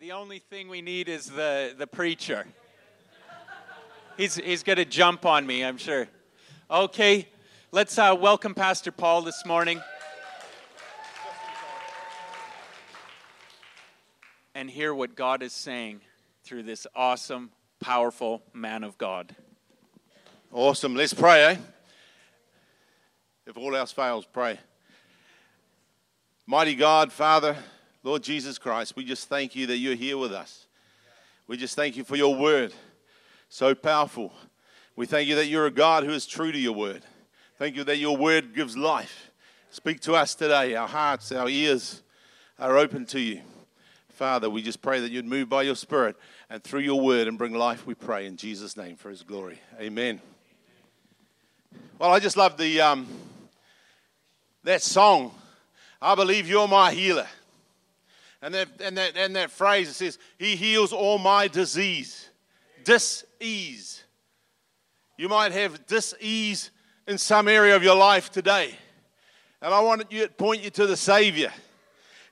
the only thing we need is the, the preacher. He's, he's going to jump on me, I'm sure. Okay, let's uh, welcome Pastor Paul this morning. And hear what God is saying through this awesome, powerful man of God. Awesome. Let's pray, eh? If all else fails, pray. Mighty God, Father, Lord Jesus Christ, we just thank you that you're here with us. We just thank you for your word, so powerful. We thank you that you're a God who is true to your word. Thank you that your word gives life. Speak to us today. Our hearts, our ears are open to you. Father, we just pray that you'd move by your spirit and through your word and bring life, we pray in Jesus' name for his glory. Amen. Well, I just love the um, that song, I believe you're my healer. And that, and that, and that phrase, it says, He heals all my disease, dis-ease. You might have dis-ease in some area of your life today. And I want to point you to the Savior.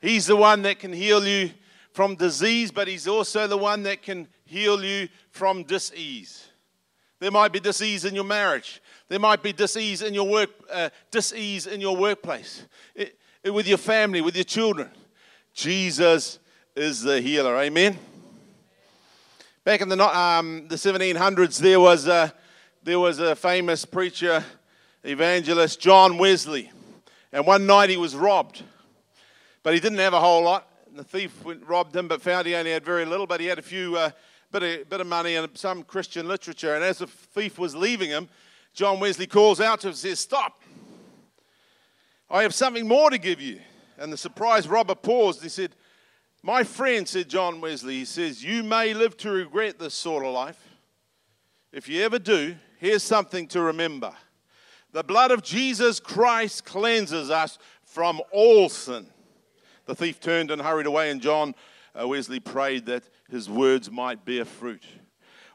He's the one that can heal you from disease, but He's also the one that can heal you from dis-ease. There might be disease in your marriage. There might be disease in your work, uh, disease in your workplace, it, it, with your family, with your children. Jesus is the healer. Amen. Back in the, um, the 1700s, there was, a, there was a famous preacher, evangelist, John Wesley. And one night he was robbed. But he didn't have a whole lot. The thief went, robbed him, but found he only had very little. But he had a few uh, bit, of, bit of money and some Christian literature. And as the thief was leaving him, John Wesley calls out to him and says, Stop. I have something more to give you. And the surprised robber paused. He said, My friend, said John Wesley, he says, You may live to regret this sort of life. If you ever do, here's something to remember the blood of Jesus Christ cleanses us from all sin. The thief turned and hurried away, and John uh, Wesley prayed that his words might bear fruit.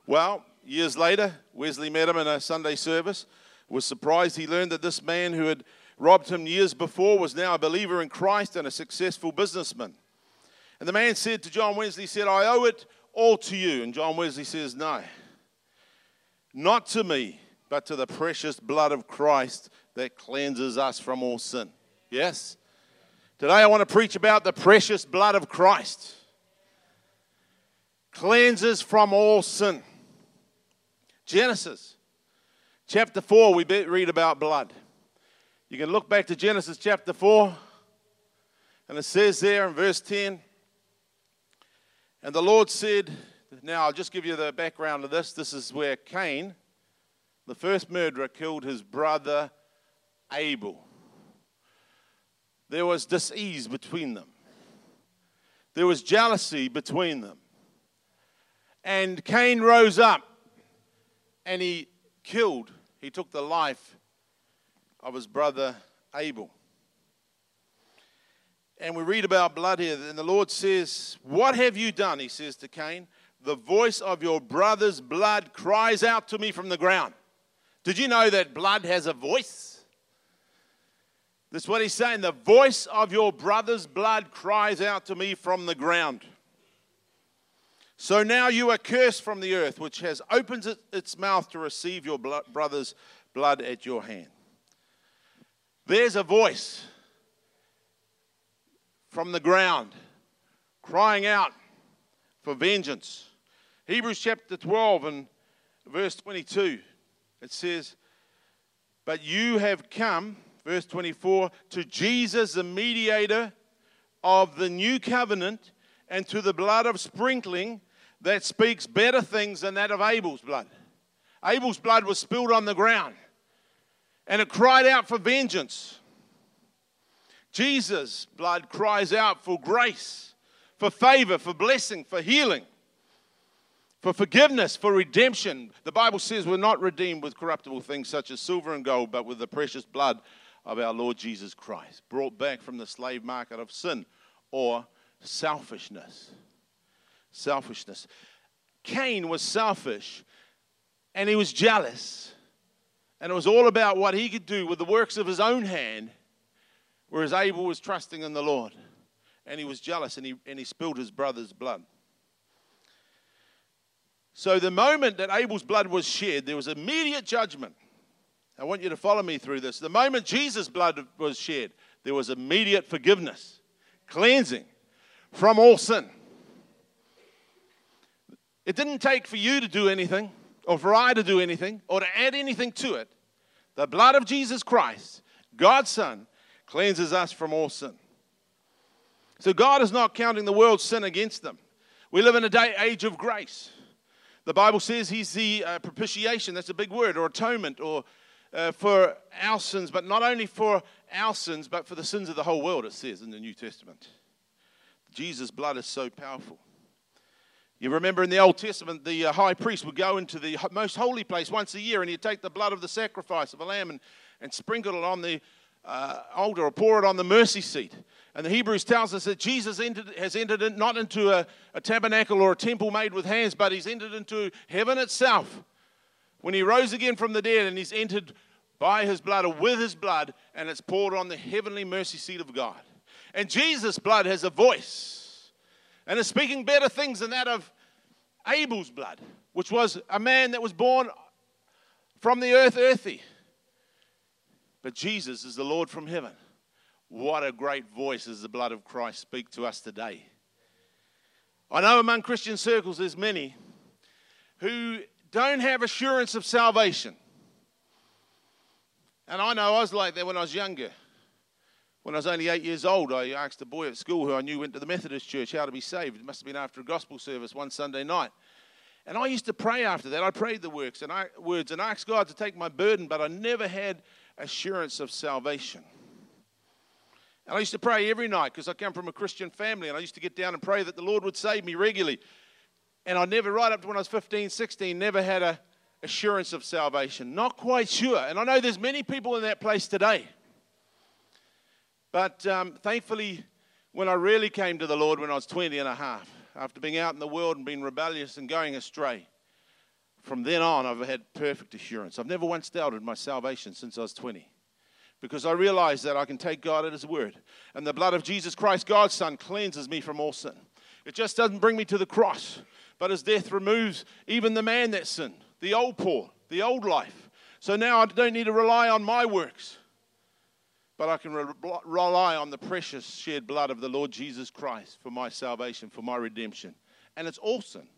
Well, years later, Wesley met him in a Sunday service. Was surprised he learned that this man who had robbed him years before, was now a believer in Christ and a successful businessman. And the man said to John Wesley, said, I owe it all to you. And John Wesley says, No, not to me, but to the precious blood of Christ that cleanses us from all sin. Yes? Today I want to preach about the precious blood of Christ. Cleanses from all sin. Genesis chapter 4, we read about blood. You can look back to Genesis chapter 4, and it says there in verse 10 And the Lord said, Now I'll just give you the background of this. This is where Cain, the first murderer, killed his brother Abel. There was disease between them, there was jealousy between them. And Cain rose up and he killed, he took the life of his brother Abel. And we read about blood here, and the Lord says, What have you done? He says to Cain, The voice of your brother's blood cries out to me from the ground. Did you know that blood has a voice? That's what he's saying. The voice of your brother's blood cries out to me from the ground. So now you are cursed from the earth, which has opened its mouth to receive your brother's blood at your hand. There's a voice from the ground crying out for vengeance. Hebrews chapter 12 and verse 22, it says, But you have come, verse 24, to Jesus, the mediator of the new covenant, and to the blood of sprinkling that speaks better things than that of Abel's blood. Abel's blood was spilled on the ground and it cried out for vengeance. Jesus' blood cries out for grace, for favor, for blessing, for healing, for forgiveness, for redemption. The Bible says we're not redeemed with corruptible things such as silver and gold, but with the precious blood of our Lord Jesus Christ, brought back from the slave market of sin or selfishness. Selfishness. Cain was selfish and he was jealous and it was all about what he could do with the works of his own hand, whereas Abel was trusting in the Lord. And he was jealous and he, and he spilled his brother's blood. So the moment that Abel's blood was shed, there was immediate judgment. I want you to follow me through this. The moment Jesus' blood was shed, there was immediate forgiveness, cleansing from all sin. It didn't take for you to do anything, or for I to do anything, or to add anything to it. The blood of Jesus Christ, God's Son, cleanses us from all sin. So God is not counting the world's sin against them. We live in a day, age of grace. The Bible says He's the uh, propitiation, that's a big word, or atonement, or uh, for our sins, but not only for our sins, but for the sins of the whole world, it says in the New Testament. Jesus' blood is so powerful. You remember in the Old Testament, the uh, high priest would go into the most holy place once a year and he'd take the blood of the sacrifice of a lamb and, and sprinkle it on the uh, altar or pour it on the mercy seat. And the Hebrews tells us that Jesus entered, has entered in, not into a, a tabernacle or a temple made with hands, but he's entered into heaven itself. When he rose again from the dead and he's entered by his blood or with his blood, and it's poured on the heavenly mercy seat of God. And Jesus' blood has a voice and is speaking better things than that of Abel's blood, which was a man that was born from the earth earthy. But Jesus is the Lord from heaven. What a great voice does the blood of Christ speak to us today. I know among Christian circles there's many who don't have assurance of salvation. And I know I was like that when I was younger. When I was only eight years old, I asked a boy at school who I knew went to the Methodist church how to be saved. It must have been after a gospel service one Sunday night. And I used to pray after that. I prayed the works and I, words and asked God to take my burden, but I never had assurance of salvation. And I used to pray every night because I come from a Christian family, and I used to get down and pray that the Lord would save me regularly. And I never, right up to when I was 15, 16, never had a assurance of salvation. Not quite sure. And I know there's many people in that place today. But um, thankfully, when I really came to the Lord when I was 20 and a half, after being out in the world and being rebellious and going astray, from then on, I've had perfect assurance. I've never once doubted my salvation since I was 20 because I realize that I can take God at His word. And the blood of Jesus Christ, God's Son, cleanses me from all sin. It just doesn't bring me to the cross, but His death removes even the man that sinned, the old Paul, the old life. So now I don't need to rely on my works but I can re- rely on the precious shed blood of the Lord Jesus Christ for my salvation, for my redemption. And it's awesome.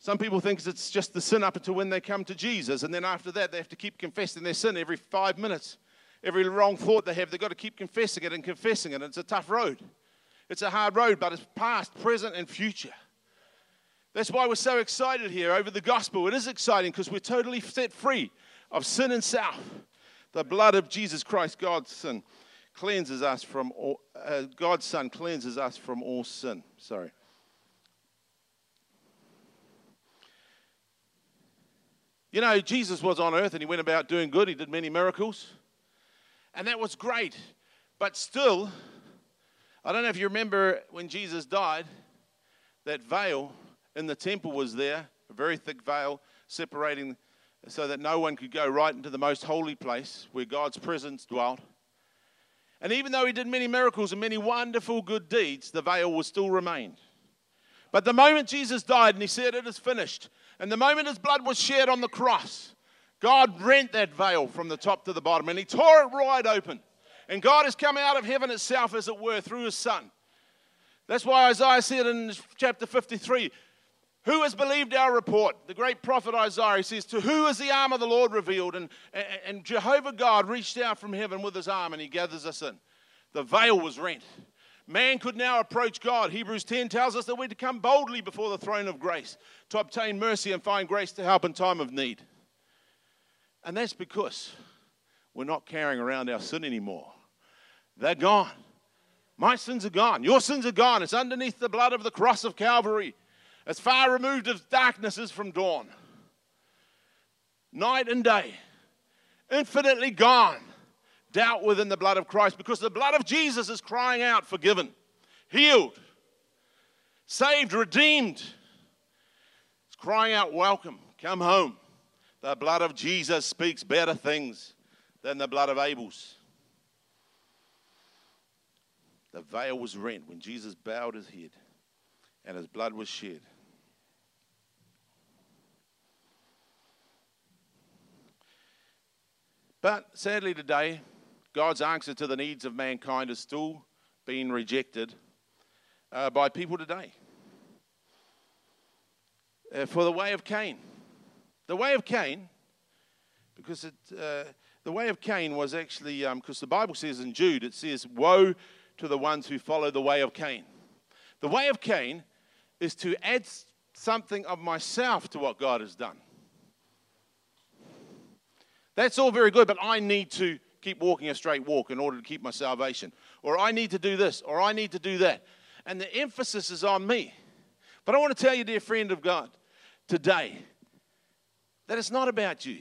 Some people think it's just the sin up until when they come to Jesus, and then after that, they have to keep confessing their sin every five minutes. Every wrong thought they have, they've got to keep confessing it and confessing it. It's a tough road. It's a hard road, but it's past, present, and future. That's why we're so excited here over the gospel. It is exciting because we're totally set free of sin and self. The blood of Jesus Christ, God's Son, cleanses us from all, uh, God's Son cleanses us from all sin. Sorry. You know, Jesus was on earth and he went about doing good. He did many miracles. And that was great. But still, I don't know if you remember when Jesus died, that veil in the temple was there, a very thick veil separating so that no one could go right into the most holy place where God's presence dwelt. And even though he did many miracles and many wonderful good deeds, the veil was still remained. But the moment Jesus died and he said, It is finished, and the moment his blood was shed on the cross, God rent that veil from the top to the bottom and he tore it wide open. And God has come out of heaven itself, as it were, through his Son. That's why Isaiah said in chapter 53 who has believed our report? The great prophet Isaiah says, To who is the arm of the Lord revealed? And, and, Jehovah God reached out from heaven with his arm and he gathers us in. The veil was rent. Man could now approach God. Hebrews 10 tells us that we're to come boldly before the throne of grace to obtain mercy and find grace to help in time of need. And that's because we're not carrying around our sin anymore. They're gone. My sins are gone. Your sins are gone. It's underneath the blood of the cross of Calvary as far removed as darkness is from dawn. Night and day, infinitely gone, dealt with in the blood of Christ because the blood of Jesus is crying out, forgiven, healed, saved, redeemed. It's crying out, welcome, come home. The blood of Jesus speaks better things than the blood of Abel's. The veil was rent when Jesus bowed his head and his blood was shed. But sadly, today, God's answer to the needs of mankind is still being rejected uh, by people today. Uh, for the way of Cain. The way of Cain, because it, uh, the way of Cain was actually, because um, the Bible says in Jude, it says, Woe to the ones who follow the way of Cain. The way of Cain is to add something of myself to what God has done. That's all very good, but I need to keep walking a straight walk in order to keep my salvation. Or I need to do this, or I need to do that. And the emphasis is on me. But I want to tell you, dear friend of God, today, that it's not about you.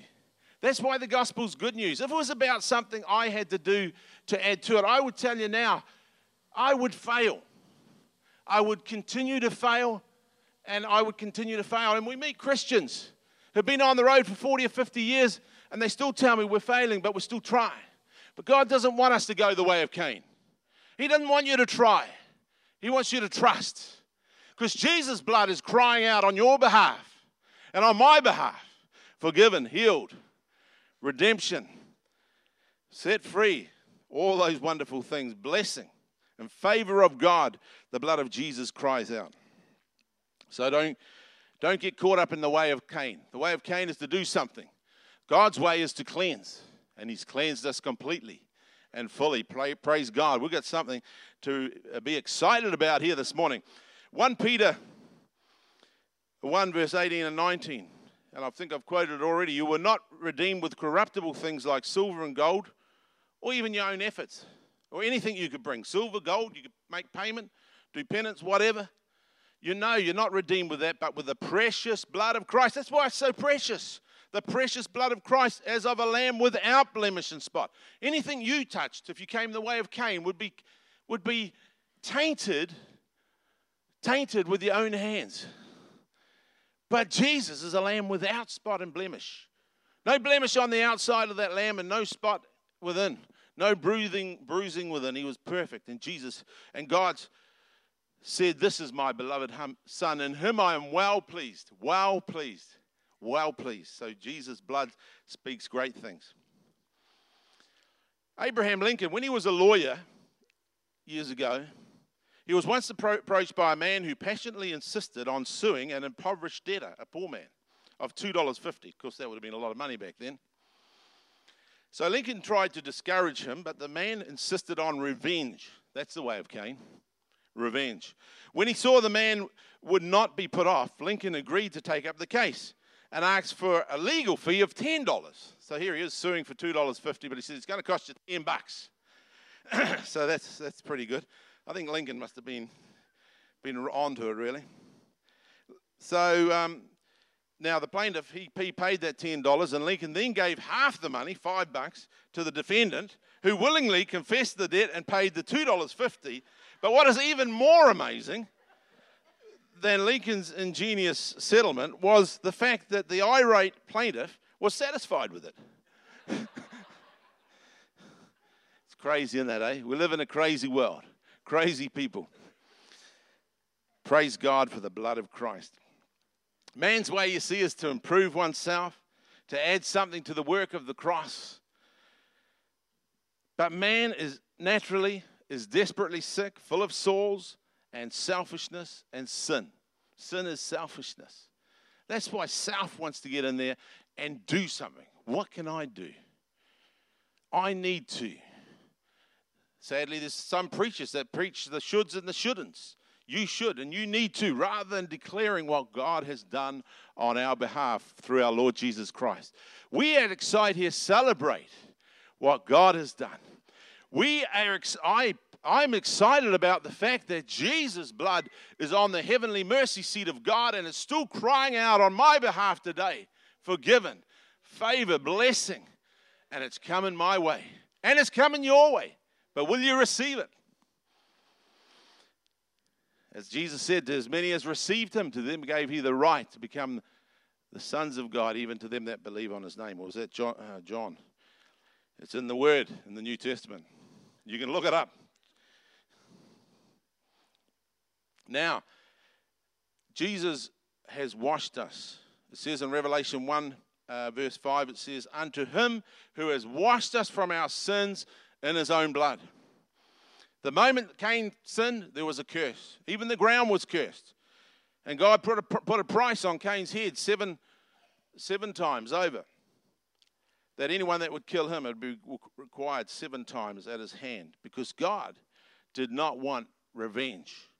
That's why the gospel's good news. If it was about something I had to do to add to it, I would tell you now, I would fail. I would continue to fail, and I would continue to fail. And we meet Christians who've been on the road for 40 or 50 years, and they still tell me we're failing, but we're still trying. But God doesn't want us to go the way of Cain. He doesn't want you to try, He wants you to trust. Because Jesus' blood is crying out on your behalf and on my behalf forgiven, healed, redemption, set free, all those wonderful things, blessing, in favor of God, the blood of Jesus cries out. So don't, don't get caught up in the way of Cain. The way of Cain is to do something. God's way is to cleanse, and He's cleansed us completely and fully. praise God. We've got something to uh, be excited about here this morning. 1 Peter 1, verse 18 and 19. And I think I've quoted it already. You were not redeemed with corruptible things like silver and gold, or even your own efforts, or anything you could bring. Silver, gold, you could make payment, do penance, whatever. You know you're not redeemed with that, but with the precious blood of Christ. That's why it's so precious the precious blood of Christ as of a lamb without blemish and spot. Anything you touched, if you came the way of Cain, would be, would be tainted, tainted with your own hands. But Jesus is a lamb without spot and blemish. No blemish on the outside of that lamb and no spot within. No bruising, bruising within. He was perfect. And Jesus and God said, This is my beloved Son. In whom I am well pleased. Well pleased well pleased. So Jesus' blood speaks great things. Abraham Lincoln, when he was a lawyer years ago, he was once approached by a man who passionately insisted on suing an impoverished debtor, a poor man, of $2.50. Of course, that would have been a lot of money back then. So Lincoln tried to discourage him, but the man insisted on revenge. That's the way of Cain revenge. When he saw the man would not be put off, Lincoln agreed to take up the case and asked for a legal fee of $10. So here he is suing for $2.50, but he says it's going to cost you 10 bucks. so that's, that's pretty good. I think Lincoln must have been, been onto it, really. So um, now the plaintiff, he, he paid that $10, and Lincoln then gave half the money, 5 bucks, to the defendant, who willingly confessed the debt and paid the $2.50. But what is even more amazing than Lincoln's ingenious settlement was the fact that the irate plaintiff was satisfied with it. it's crazy, isn't that, eh? We live in a crazy world, crazy people. Praise God for the blood of Christ. Man's way, you see, is to improve oneself, to add something to the work of the cross. But man is naturally is desperately sick, full of sores, and selfishness and sin. Sin is selfishness. That's why self wants to get in there and do something. What can I do? I need to. Sadly, there's some preachers that preach the shoulds and the shouldn'ts. You should and you need to, rather than declaring what God has done on our behalf through our Lord Jesus Christ. We at Excite here celebrate what God has done. We are, I I'm excited about the fact that Jesus' blood is on the heavenly mercy seat of God and is still crying out on my behalf today forgiven, favor, blessing. And it's coming my way. And it's coming your way. But will you receive it? As Jesus said, to as many as received him, to them gave he the right to become the sons of God, even to them that believe on his name. Or was that John? Uh, John? It's in the Word in the New Testament. You can look it up. Now, Jesus has washed us. It says in Revelation 1 uh, verse 5, it says, Unto him who has washed us from our sins in his own blood. The moment Cain sinned, there was a curse. Even the ground was cursed. And God put a, put a price on Cain's head seven, seven times over. That anyone that would kill him would be required seven times at his hand because God did not want revenge.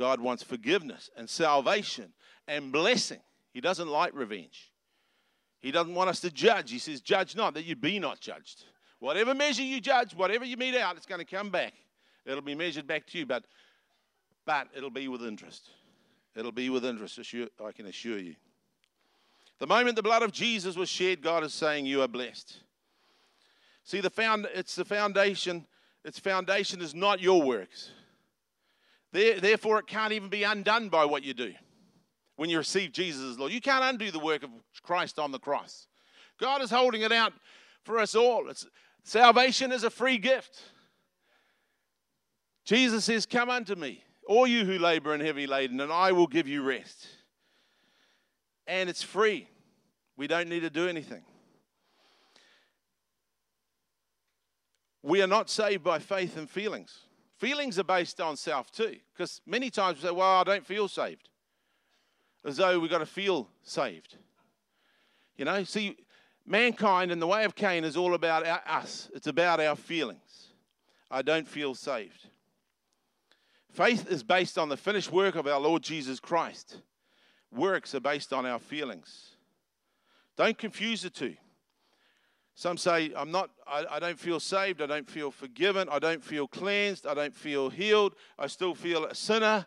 God wants forgiveness and salvation and blessing. He doesn't like revenge. He doesn't want us to judge. He says, Judge not, that you be not judged. Whatever measure you judge, whatever you mete out, it's going to come back. It'll be measured back to you, but, but it'll be with interest. It'll be with interest, I can assure you. The moment the blood of Jesus was shed, God is saying, You are blessed. See, the found, it's the foundation, its foundation is not your works. Therefore, it can't even be undone by what you do when you receive Jesus as Lord. You can't undo the work of Christ on the cross. God is holding it out for us all. It's, salvation is a free gift. Jesus says, Come unto me, all you who labor and heavy laden, and I will give you rest. And it's free. We don't need to do anything. We are not saved by faith and feelings. Feelings are based on self too, because many times we say, Well, I don't feel saved. As though we've got to feel saved. You know, see, mankind and the way of Cain is all about our, us, it's about our feelings. I don't feel saved. Faith is based on the finished work of our Lord Jesus Christ. Works are based on our feelings. Don't confuse the two. Some say, I'm not, I, I, don't feel saved, I don't feel forgiven, I don't feel cleansed, I don't feel healed, I still feel a sinner.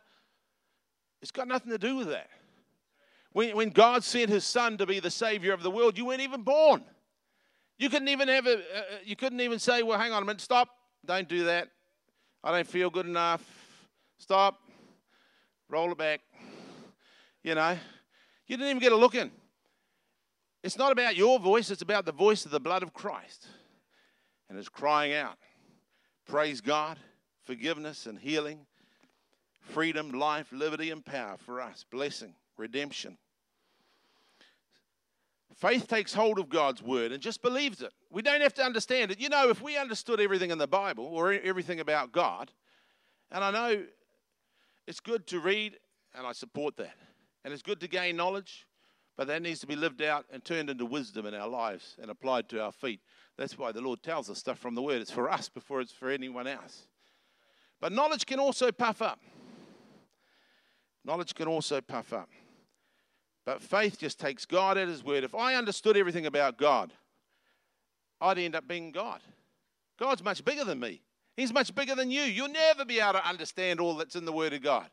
It's got nothing to do with that. When, when God sent his son to be the savior of the world, you weren't even born. You couldn't even have a, uh, you couldn't even say, well, hang on a minute, stop, don't do that. I don't feel good enough. Stop. Roll it back. You know, you didn't even get a look in. It's not about your voice, it's about the voice of the blood of Christ. And it's crying out praise God, forgiveness and healing, freedom, life, liberty, and power for us, blessing, redemption. Faith takes hold of God's word and just believes it. We don't have to understand it. You know, if we understood everything in the Bible or everything about God, and I know it's good to read, and I support that. And it's good to gain knowledge, but that needs to be lived out and turned into wisdom in our lives and applied to our feet. That's why the Lord tells us stuff from the Word. It's for us before it's for anyone else. But knowledge can also puff up. Knowledge can also puff up. But faith just takes God at His word. If I understood everything about God, I'd end up being God. God's much bigger than me. He's much bigger than you. You'll never be able to understand all that's in the Word of God.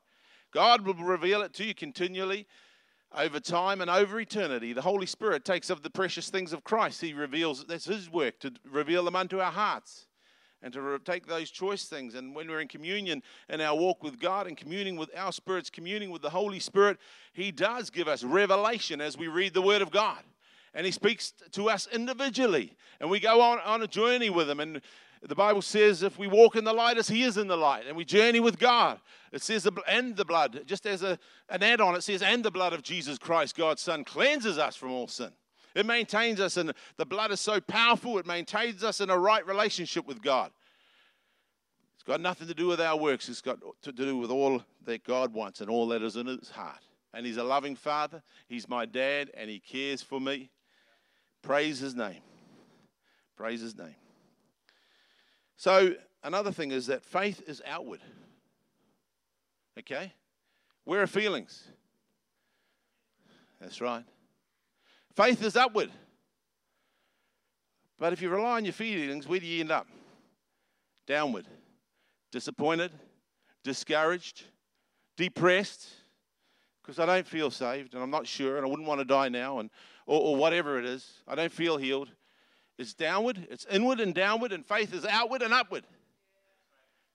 God will reveal it to you continually over time and over eternity. The Holy Spirit takes of the precious things of Christ. He reveals, that's His work, to reveal them unto our hearts and to take those choice things. And when we're in communion in our walk with God and communing with our spirits, communing with the Holy Spirit, He does give us revelation as we read the Word of God. And He speaks to us individually. And we go on, on a journey with Him. And the Bible says if we walk in the light as He is in the light, and we journey with God, it says, and the blood, just as a, an add on, it says, and the blood of Jesus Christ, God's Son, cleanses us from all sin. It maintains us, and the blood is so powerful, it maintains us in a right relationship with God. It's got nothing to do with our works, it's got to do with all that God wants and all that is in His heart. And He's a loving Father, He's my dad, and He cares for me. Praise His name. Praise His name. So, another thing is that faith is outward. Okay? Where are feelings? That's right. Faith is upward. But if you rely on your feelings, where do you end up? Downward. Disappointed, discouraged, depressed, because I don't feel saved and I'm not sure and I wouldn't want to die now and or, or whatever it is. I don't feel healed. It's downward, it's inward and downward, and faith is outward and upward.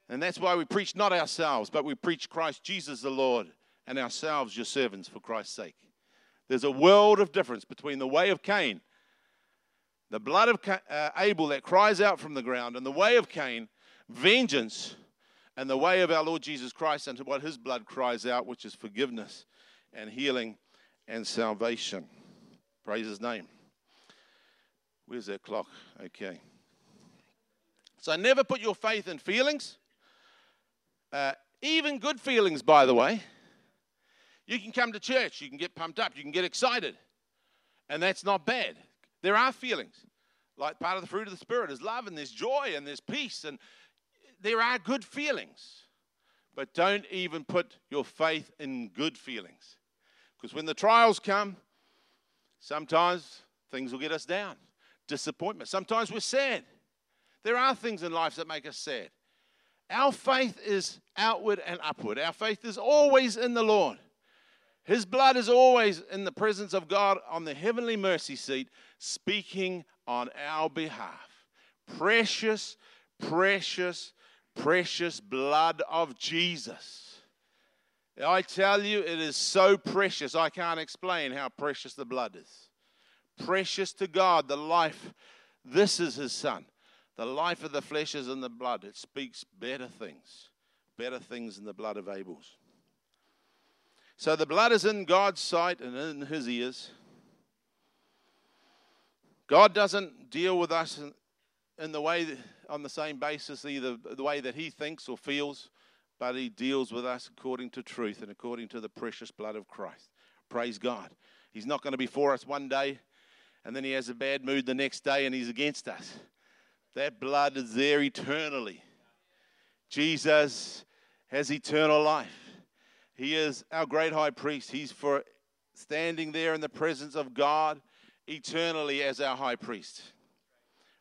And that's why we preach not ourselves, but we preach Christ Jesus the Lord and ourselves your servants for Christ's sake. There's a world of difference between the way of Cain, the blood of uh, Abel that cries out from the ground, and the way of Cain, vengeance, and the way of our Lord Jesus Christ unto what his blood cries out, which is forgiveness and healing and salvation. Praise his name. Where's that clock? Okay. So never put your faith in feelings, uh, even good feelings, by the way. You can come to church, you can get pumped up, you can get excited, and that's not bad. There are feelings. Like part of the fruit of the Spirit is love, and there's joy, and there's peace, and there are good feelings. But don't even put your faith in good feelings. Because when the trials come, sometimes things will get us down. Disappointment. Sometimes we're sad. There are things in life that make us sad. Our faith is outward and upward. Our faith is always in the Lord. His blood is always in the presence of God on the heavenly mercy seat, speaking on our behalf. Precious, precious, precious blood of Jesus. I tell you, it is so precious. I can't explain how precious the blood is. Precious to God, the life. This is His Son. The life of the flesh is in the blood. It speaks better things, better things than the blood of Abel's. So the blood is in God's sight and in His ears. God doesn't deal with us in, the way on the same basis, either the way that He thinks or feels, but He deals with us according to truth and according to the precious blood of Christ. Praise God. He's not going to be for us one day and then He has a bad mood the next day and He's against us. That blood is there eternally. Jesus has eternal life. He is our great high priest. He's for standing there in the presence of God eternally as our high priest.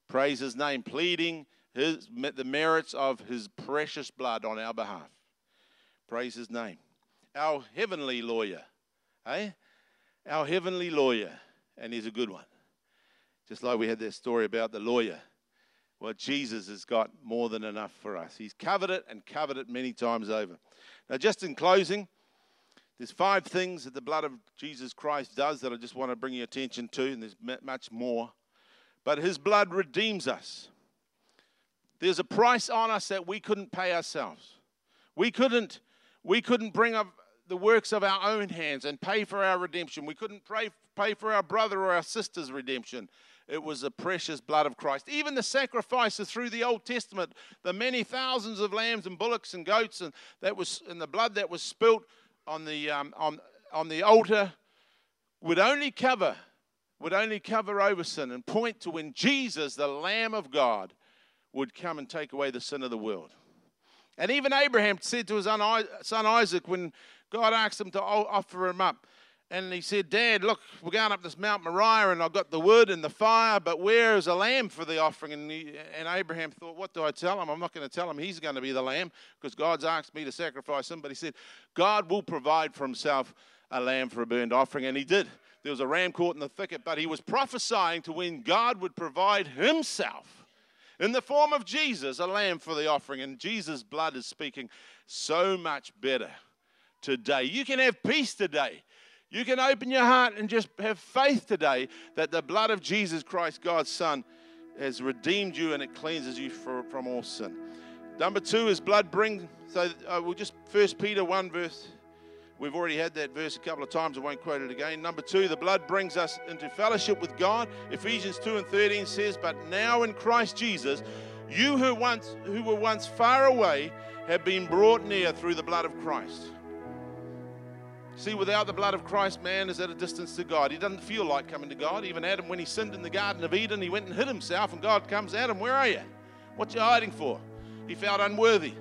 Praise his name, pleading his, the merits of his precious blood on our behalf. Praise his name. Our heavenly lawyer, eh? Our heavenly lawyer, and he's a good one. Just like we had that story about the lawyer. Well, Jesus has got more than enough for us. He's covered it and covered it many times over. Now, just in closing, there's five things that the blood of Jesus Christ does that I just want to bring your attention to, and there's much more. But his blood redeems us. There's a price on us that we couldn't pay ourselves. We couldn't, we couldn't bring up the works of our own hands and pay for our redemption. We couldn't pray, pay for our brother or our sister's redemption. It was the precious blood of Christ. Even the sacrifices through the Old Testament, the many thousands of lambs and bullocks and goats, and that was and the blood that was spilt on the um, on on the altar, would only cover would only cover over sin and point to when Jesus, the Lamb of God, would come and take away the sin of the world. And even Abraham said to his son Isaac when God asked him to offer him up, and he said, Dad, look, we're going up this Mount Moriah, and I've got the wood and the fire, but where is a lamb for the offering? And, he, and Abraham thought, What do I tell him? I'm not going to tell him he's going to be the lamb because God's asked me to sacrifice him. But he said, God will provide for himself a lamb for a burnt offering. And he did. There was a ram caught in the thicket, but he was prophesying to when God would provide himself in the form of Jesus, a lamb for the offering. And Jesus' blood is speaking so much better today. You can have peace today you can open your heart and just have faith today that the blood of Jesus Christ, God's Son, has redeemed you and it cleanses you from all sin. Number two is blood bring. So uh, we'll just First Peter one verse. We've already had that verse a couple of times. I won't quote it again. Number two, the blood brings us into fellowship with God. Ephesians two and thirteen says, "But now in Christ Jesus, you who once who were once far away have been brought near through the blood of Christ." See, without the blood of Christ, man is at a distance to God. He doesn't feel like coming to God. Even Adam, when he sinned in the Garden of Eden, he went and hid himself, and God comes, Adam, where are you? What you hiding for? He felt unworthy.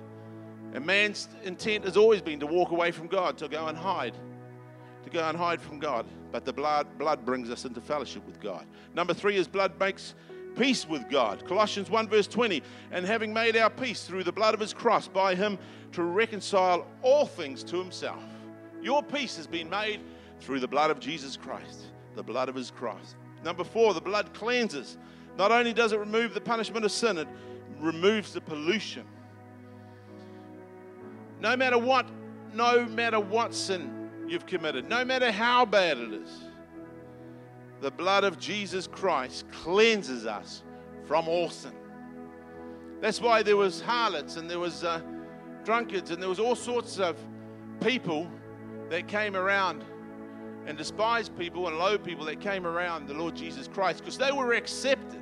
And man's intent has always been to walk away from God, to go and hide, to go and hide from God. But the blood, blood brings us into fellowship with God. Number three is blood makes peace with God. Colossians 1, verse 20. And having made our peace through the blood of his cross, by him to reconcile all things to himself your peace has been made through the blood of Jesus Christ, the blood of his cross. Number four, the blood cleanses. Not only does it remove the punishment of sin, it removes the pollution. No matter what, no matter what sin you've committed, no matter how bad it is, the blood of Jesus Christ cleanses us from all sin. That's why there was harlots and there was uh, drunkards and there was all sorts of people that came around and despised people and low people that came around the Lord Jesus Christ because they were accepted.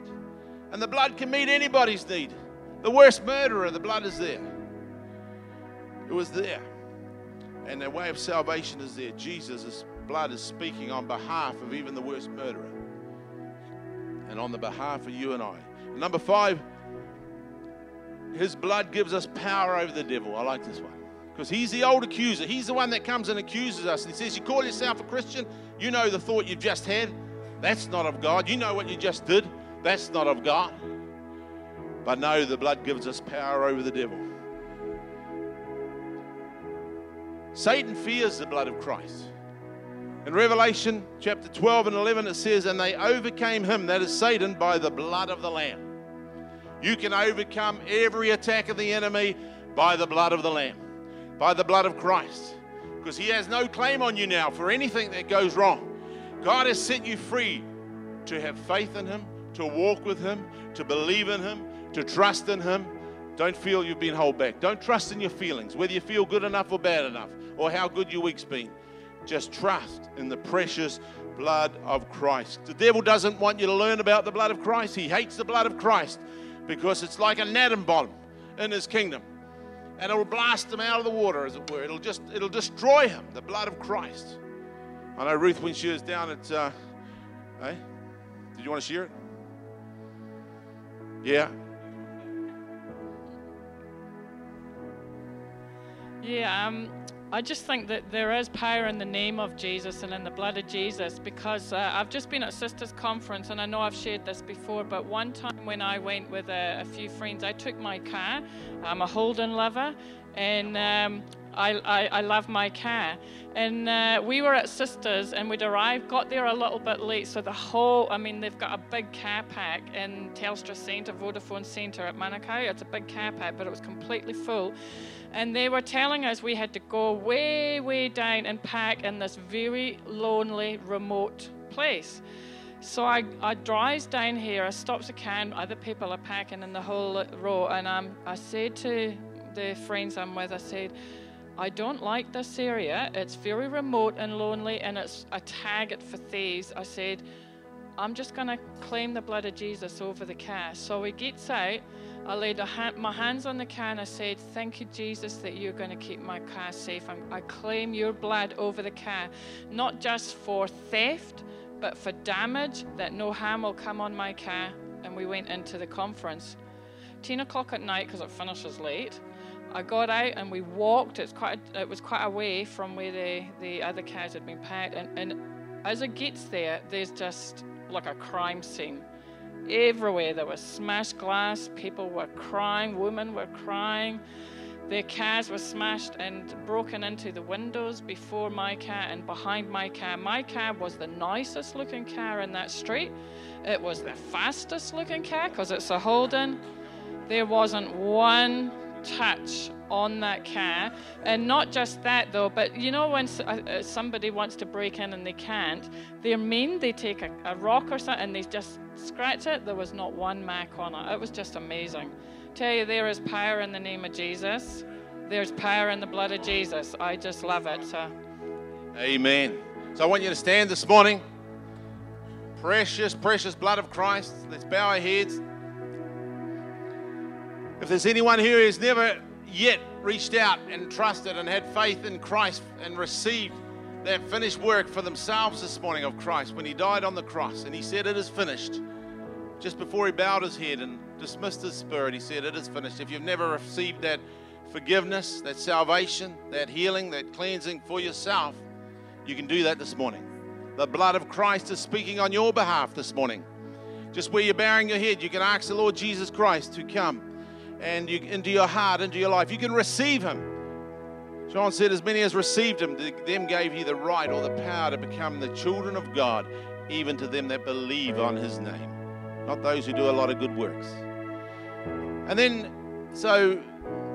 And the blood can meet anybody's need. The worst murderer, the blood is there. It was there. And the way of salvation is there. Jesus' blood is speaking on behalf of even the worst murderer and on the behalf of you and I. Number five, his blood gives us power over the devil. I like this one. Because he's the old accuser. He's the one that comes and accuses us. And he says, You call yourself a Christian? You know the thought you've just had? That's not of God. You know what you just did? That's not of God. But no, the blood gives us power over the devil. Satan fears the blood of Christ. In Revelation chapter 12 and 11, it says, And they overcame him, that is Satan, by the blood of the Lamb. You can overcome every attack of the enemy by the blood of the Lamb, by the blood of Christ, because he has no claim on you now for anything that goes wrong. God has set you free to have faith in him, to walk with him, to believe in him, to trust in him. Don't feel you've been held back. Don't trust in your feelings, whether you feel good enough or bad enough, or how good your week's been. Just trust in the precious blood of Christ. The devil doesn't want you to learn about the blood of Christ. He hates the blood of Christ because it's like an atom bomb in his kingdom. And it'll blast him out of the water, as it were. It'll just it'll destroy him, the blood of Christ. I know Ruth when she was down at uh, hey? Did you want to share it? Yeah. Yeah, um, I just think that there is power in the name of Jesus and in the blood of Jesus because uh, I've just been at Sisters Conference and I know I've shared this before, but one time when I went with a, a few friends, I took my car. I'm a Holden lover and um, I, I, I, love my car. And uh, we were at Sisters and we'd arrived, got there a little bit late. So the whole, I mean, they've got a big car park in Telstra Centre, Vodafone Centre at Manukau. It's a big car park, but it was completely full. And they were telling us we had to go way, way down and park in this very lonely, remote place. So I, I drives down here, I stops a car, other people are packing in the whole row, and um, I said to the friends I'm with, I said, I don't like this area. It's very remote and lonely, and it's a target for thieves. I said, I'm just going to claim the blood of Jesus over the car. So he gets out, I laid my hands on the car and I said, Thank you, Jesus, that you're going to keep my car safe. I'm, I claim your blood over the car, not just for theft, but for damage, that no harm will come on my car. And we went into the conference. 10 o'clock at night, because it finishes late, I got out and we walked. It's quite, it was quite away from where the, the other cars had been parked. And, and as it gets there, there's just like a crime scene everywhere. There was smashed glass, people were crying, women were crying. Their cars were smashed and broken into the windows before my car and behind my car. My car was the nicest looking car in that street. It was the fastest looking car because it's a Holden. There wasn't one touch on that car. And not just that, though, but you know, when uh, uh, somebody wants to break in and they can't, they're mean. They take a, a rock or something and they just scratch it. There was not one mark on it. It was just amazing. Tell you, there is power in the name of Jesus. There's power in the blood of Jesus. I just love it. So. Amen. So I want you to stand this morning. Precious, precious blood of Christ. Let's bow our heads. If there's anyone here who's never yet reached out and trusted and had faith in Christ and received that finished work for themselves this morning of Christ when he died on the cross and he said, It is finished. Just before he bowed his head and dismissed his spirit, he said, It is finished. If you've never received that forgiveness, that salvation, that healing, that cleansing for yourself, you can do that this morning. The blood of Christ is speaking on your behalf this morning. Just where you're bowing your head, you can ask the Lord Jesus Christ to come and you, into your heart, into your life. You can receive Him. John said, As many as received Him, them gave He the right or the power to become the children of God, even to them that believe on His name, not those who do a lot of good works. And then, so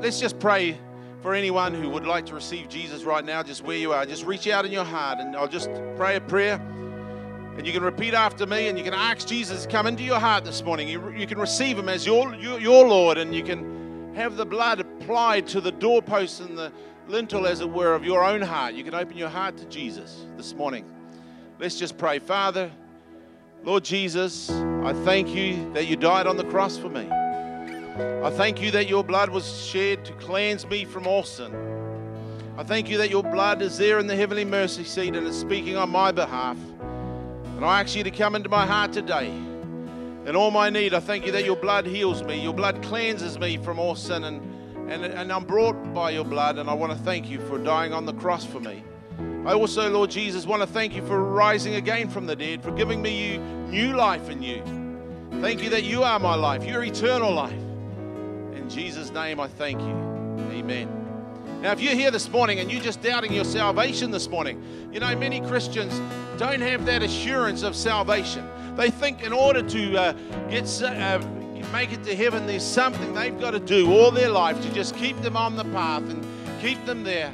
let's just pray for anyone who would like to receive Jesus right now, just where you are. Just reach out in your heart, and I'll just pray a prayer. And you can repeat after me and you can ask Jesus to come into your heart this morning. You, you can receive him as your, your, your Lord and you can have the blood applied to the doorpost and the lintel, as it were, of your own heart. You can open your heart to Jesus this morning. Let's just pray. Father, Lord Jesus, I thank you that you died on the cross for me. I thank you that your blood was shed to cleanse me from all sin. I thank you that your blood is there in the heavenly mercy seat and is speaking on my behalf. And I ask you to come into my heart today. In all my need, I thank you that your blood heals me. Your blood cleanses me from all sin. And, and, and I'm brought by your blood. And I want to thank you for dying on the cross for me. I also, Lord Jesus, want to thank you for rising again from the dead, for giving me you new life in you. Thank you that you are my life, your eternal life. In Jesus' name, I thank you. Amen. Now, if you're here this morning and you're just doubting your salvation this morning, you know, many Christians don't have that assurance of salvation. They think in order to uh, get uh, make it to heaven, there's something they've got to do all their life to just keep them on the path and keep them there.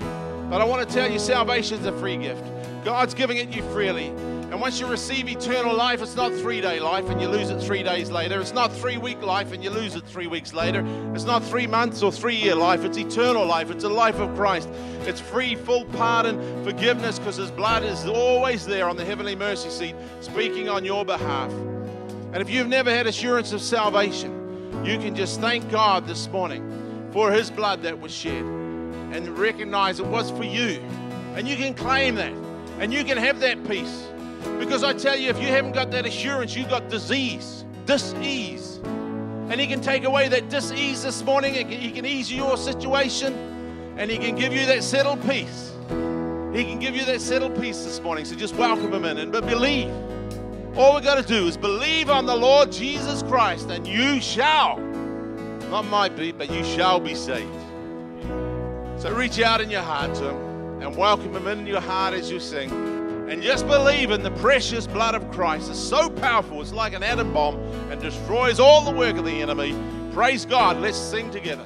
But I want to tell you, salvation is a free gift. God's giving it you freely. And once you receive eternal life, it's not three day life and you lose it three days later. It's not three week life and you lose it three weeks later. It's not three months or three year life. It's eternal life. It's a life of Christ. It's free, full pardon, forgiveness, because His blood is always there on the heavenly mercy seat, speaking on your behalf. And if you've never had assurance of salvation, you can just thank God this morning for His blood that was shed and recognize it was for you. And you can claim that. And you can have that peace. Because I tell you, if you haven't got that assurance, you've got disease, dis-ease. And He can take away that dis-ease this morning. He can ease your situation. And He can give you that settled peace. He can give you that settled peace this morning. So just welcome Him in and but believe. All we got to do is believe on the Lord Jesus Christ, and you shall, not might be, but you shall be saved. So reach out in your heart to Him and welcome Him in your heart as you sing. And just believe in the precious blood of Christ. It's so powerful, it's like an atom bomb and destroys all the work of the enemy. Praise God. Let's sing together.